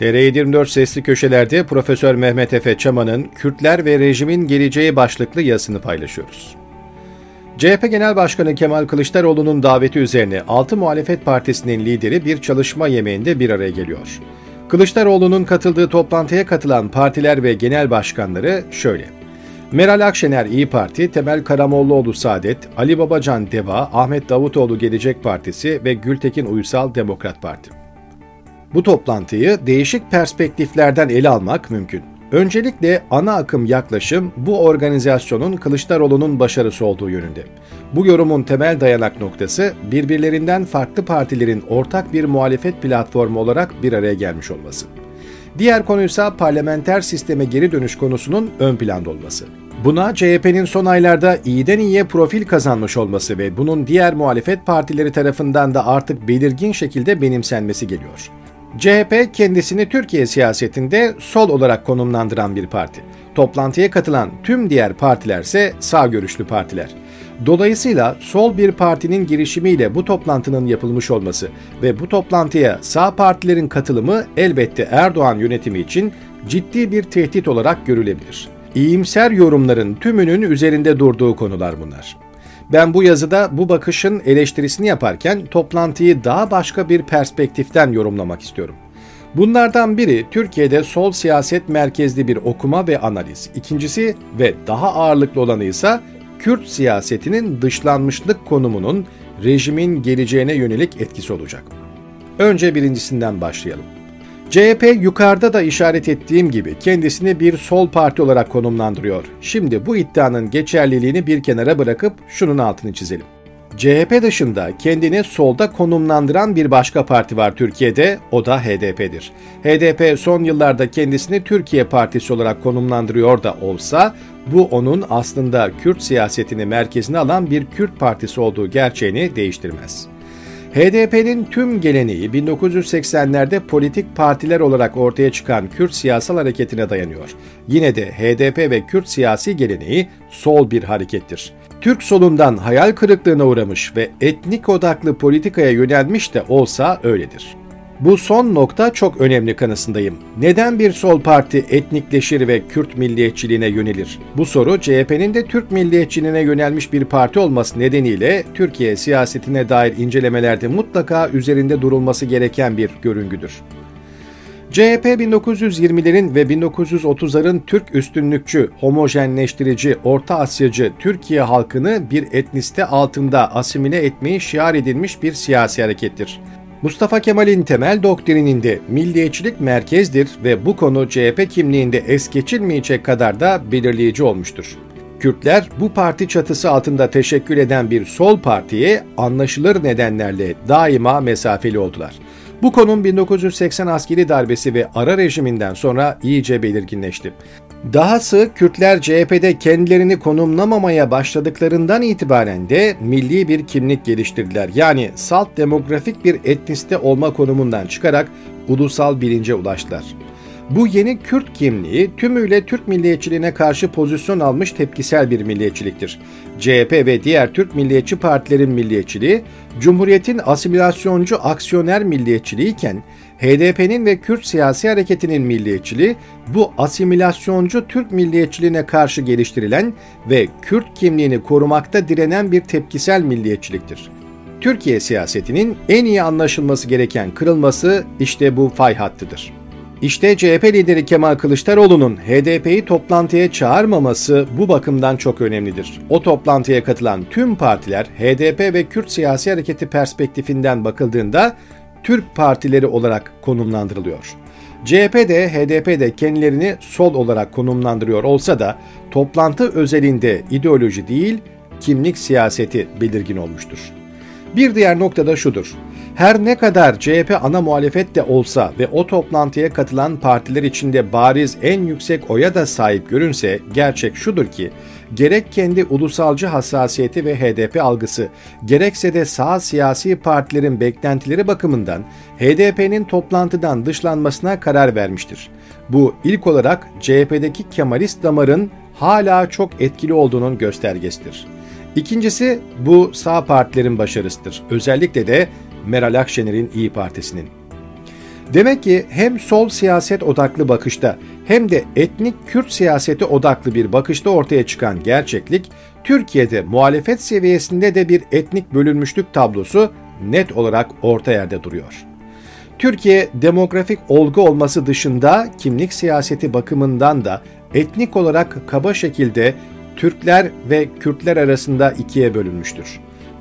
TR24 Sesli Köşeler'de Profesör Mehmet Efe Çaman'ın Kürtler ve Rejimin Geleceği başlıklı yazısını paylaşıyoruz. CHP Genel Başkanı Kemal Kılıçdaroğlu'nun daveti üzerine 6 muhalefet partisinin lideri bir çalışma yemeğinde bir araya geliyor. Kılıçdaroğlu'nun katıldığı toplantıya katılan partiler ve genel başkanları şöyle. Meral Akşener İyi Parti, Temel Karamollaoğlu Saadet, Ali Babacan Deva, Ahmet Davutoğlu Gelecek Partisi ve Gültekin Uysal Demokrat Parti. Bu toplantıyı değişik perspektiflerden ele almak mümkün. Öncelikle ana akım yaklaşım bu organizasyonun Kılıçdaroğlu'nun başarısı olduğu yönünde. Bu yorumun temel dayanak noktası birbirlerinden farklı partilerin ortak bir muhalefet platformu olarak bir araya gelmiş olması. Diğer konuysa parlamenter sisteme geri dönüş konusunun ön planda olması. Buna CHP'nin son aylarda iyiden iyiye profil kazanmış olması ve bunun diğer muhalefet partileri tarafından da artık belirgin şekilde benimsenmesi geliyor. CHP kendisini Türkiye siyasetinde sol olarak konumlandıran bir parti. Toplantıya katılan tüm diğer partiler ise sağ görüşlü partiler. Dolayısıyla sol bir partinin girişimiyle bu toplantının yapılmış olması ve bu toplantıya sağ partilerin katılımı elbette Erdoğan yönetimi için ciddi bir tehdit olarak görülebilir. İyimser yorumların tümünün üzerinde durduğu konular bunlar. Ben bu yazıda bu bakışın eleştirisini yaparken toplantıyı daha başka bir perspektiften yorumlamak istiyorum. Bunlardan biri Türkiye'de sol siyaset merkezli bir okuma ve analiz. İkincisi ve daha ağırlıklı olanı ise Kürt siyasetinin dışlanmışlık konumunun rejimin geleceğine yönelik etkisi olacak. Önce birincisinden başlayalım. CHP yukarıda da işaret ettiğim gibi kendisini bir sol parti olarak konumlandırıyor. Şimdi bu iddianın geçerliliğini bir kenara bırakıp şunun altını çizelim. CHP dışında kendini solda konumlandıran bir başka parti var Türkiye'de, o da HDP'dir. HDP son yıllarda kendisini Türkiye Partisi olarak konumlandırıyor da olsa, bu onun aslında Kürt siyasetini merkezine alan bir Kürt partisi olduğu gerçeğini değiştirmez. HDP'nin tüm geleneği 1980'lerde politik partiler olarak ortaya çıkan Kürt siyasal hareketine dayanıyor. Yine de HDP ve Kürt siyasi geleneği sol bir harekettir. Türk solundan hayal kırıklığına uğramış ve etnik odaklı politikaya yönelmiş de olsa öyledir. Bu son nokta çok önemli kanısındayım. Neden bir sol parti etnikleşir ve Kürt milliyetçiliğine yönelir? Bu soru CHP'nin de Türk milliyetçiliğine yönelmiş bir parti olması nedeniyle Türkiye siyasetine dair incelemelerde mutlaka üzerinde durulması gereken bir görüngüdür. CHP 1920'lerin ve 1930'ların Türk üstünlükçü, homojenleştirici, Orta Asyacı Türkiye halkını bir etniste altında asimile etmeyi şiar edilmiş bir siyasi harekettir. Mustafa Kemal'in temel doktrininde milliyetçilik merkezdir ve bu konu CHP kimliğinde es geçilmeyecek kadar da belirleyici olmuştur. Kürtler bu parti çatısı altında teşekkül eden bir sol partiye anlaşılır nedenlerle daima mesafeli oldular. Bu konum 1980 askeri darbesi ve ara rejiminden sonra iyice belirginleşti. Dahası Kürtler CHP'de kendilerini konumlamamaya başladıklarından itibaren de milli bir kimlik geliştirdiler. Yani salt demografik bir etniste olma konumundan çıkarak ulusal bilince ulaştılar. Bu yeni Kürt kimliği tümüyle Türk milliyetçiliğine karşı pozisyon almış tepkisel bir milliyetçiliktir. CHP ve diğer Türk milliyetçi partilerin milliyetçiliği, Cumhuriyet'in asimilasyoncu aksiyoner milliyetçiliği iken HDP'nin ve Kürt siyasi hareketinin milliyetçiliği bu asimilasyoncu Türk milliyetçiliğine karşı geliştirilen ve Kürt kimliğini korumakta direnen bir tepkisel milliyetçiliktir. Türkiye siyasetinin en iyi anlaşılması gereken kırılması işte bu fay hattıdır. İşte CHP lideri Kemal Kılıçdaroğlu'nun HDP'yi toplantıya çağırmaması bu bakımdan çok önemlidir. O toplantıya katılan tüm partiler HDP ve Kürt siyasi hareketi perspektifinden bakıldığında Türk partileri olarak konumlandırılıyor. CHP de HDP de kendilerini sol olarak konumlandırıyor olsa da toplantı özelinde ideoloji değil, kimlik siyaseti belirgin olmuştur. Bir diğer nokta da şudur. Her ne kadar CHP ana muhalefet de olsa ve o toplantıya katılan partiler içinde bariz en yüksek oya da sahip görünse gerçek şudur ki gerek kendi ulusalcı hassasiyeti ve HDP algısı, gerekse de sağ siyasi partilerin beklentileri bakımından HDP'nin toplantıdan dışlanmasına karar vermiştir. Bu ilk olarak CHP'deki Kemalist damarın hala çok etkili olduğunun göstergesidir. İkincisi bu sağ partilerin başarısıdır. Özellikle de Meral Akşener'in İyi Partisi'nin. Demek ki hem sol siyaset odaklı bakışta hem de etnik Kürt siyaseti odaklı bir bakışta ortaya çıkan gerçeklik, Türkiye'de muhalefet seviyesinde de bir etnik bölünmüşlük tablosu net olarak orta yerde duruyor. Türkiye demografik olgu olması dışında kimlik siyaseti bakımından da etnik olarak kaba şekilde Türkler ve Kürtler arasında ikiye bölünmüştür.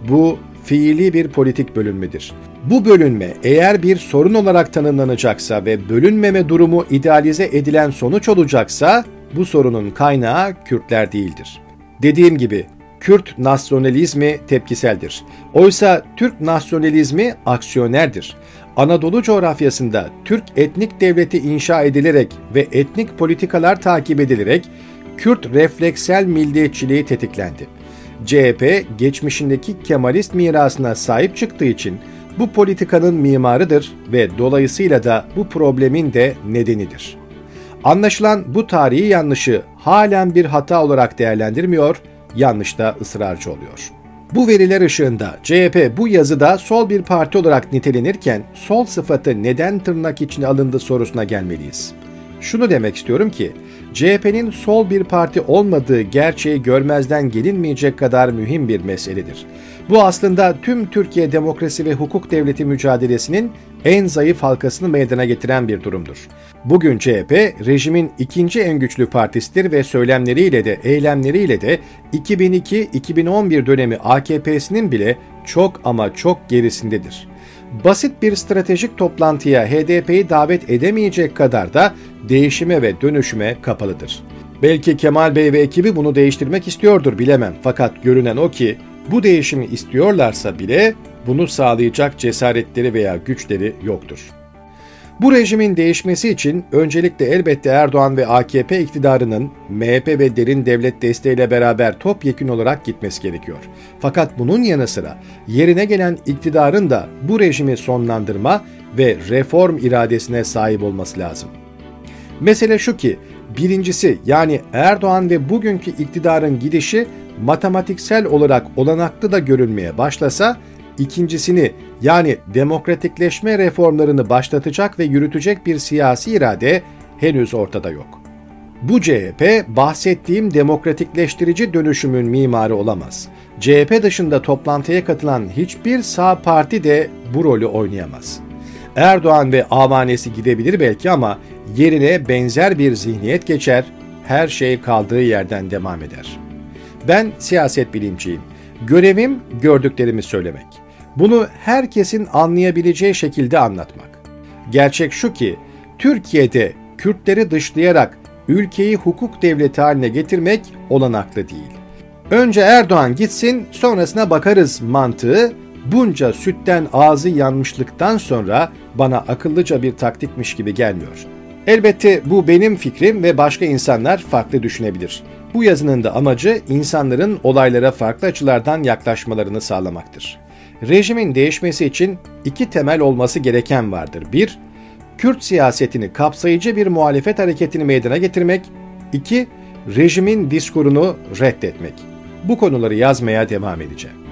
Bu fiili bir politik bölünmedir. Bu bölünme eğer bir sorun olarak tanımlanacaksa ve bölünmeme durumu idealize edilen sonuç olacaksa bu sorunun kaynağı Kürtler değildir. Dediğim gibi Kürt nasyonalizmi tepkiseldir. Oysa Türk nasyonalizmi aksiyonerdir. Anadolu coğrafyasında Türk etnik devleti inşa edilerek ve etnik politikalar takip edilerek Kürt refleksel milliyetçiliği tetiklendi. CHP geçmişindeki Kemalist mirasına sahip çıktığı için bu politikanın mimarıdır ve dolayısıyla da bu problemin de nedenidir. Anlaşılan bu tarihi yanlışı halen bir hata olarak değerlendirmiyor, yanlışta ısrarcı oluyor. Bu veriler ışığında CHP bu yazıda sol bir parti olarak nitelenirken sol sıfatı neden tırnak içine alındı sorusuna gelmeliyiz. Şunu demek istiyorum ki CHP'nin sol bir parti olmadığı gerçeği görmezden gelinmeyecek kadar mühim bir meseledir. Bu aslında tüm Türkiye demokrasi ve hukuk devleti mücadelesinin en zayıf halkasını meydana getiren bir durumdur. Bugün CHP, rejimin ikinci en güçlü partisidir ve söylemleriyle de eylemleriyle de 2002-2011 dönemi AKP'sinin bile çok ama çok gerisindedir. Basit bir stratejik toplantıya HDP'yi davet edemeyecek kadar da değişime ve dönüşüme kapalıdır. Belki Kemal Bey ve ekibi bunu değiştirmek istiyordur bilemem fakat görünen o ki bu değişimi istiyorlarsa bile bunu sağlayacak cesaretleri veya güçleri yoktur. Bu rejimin değişmesi için öncelikle elbette Erdoğan ve AKP iktidarının MHP ve derin devlet desteğiyle beraber topyekün olarak gitmesi gerekiyor. Fakat bunun yanı sıra yerine gelen iktidarın da bu rejimi sonlandırma ve reform iradesine sahip olması lazım. Mesele şu ki, birincisi yani Erdoğan ve bugünkü iktidarın gidişi matematiksel olarak olanaklı da görünmeye başlasa, ikincisini yani demokratikleşme reformlarını başlatacak ve yürütecek bir siyasi irade henüz ortada yok. Bu CHP bahsettiğim demokratikleştirici dönüşümün mimarı olamaz. CHP dışında toplantıya katılan hiçbir sağ parti de bu rolü oynayamaz. Erdoğan ve avanesi gidebilir belki ama yerine benzer bir zihniyet geçer, her şey kaldığı yerden devam eder. Ben siyaset bilimciyim. Görevim gördüklerimi söylemek. Bunu herkesin anlayabileceği şekilde anlatmak. Gerçek şu ki Türkiye'de Kürtleri dışlayarak ülkeyi hukuk devleti haline getirmek olanaklı değil. Önce Erdoğan gitsin, sonrasına bakarız mantığı bunca sütten ağzı yanmışlıktan sonra bana akıllıca bir taktikmiş gibi gelmiyor. Elbette bu benim fikrim ve başka insanlar farklı düşünebilir. Bu yazının da amacı insanların olaylara farklı açılardan yaklaşmalarını sağlamaktır. Rejimin değişmesi için iki temel olması gereken vardır. Bir, Kürt siyasetini kapsayıcı bir muhalefet hareketini meydana getirmek. İki, rejimin diskurunu reddetmek. Bu konuları yazmaya devam edeceğim.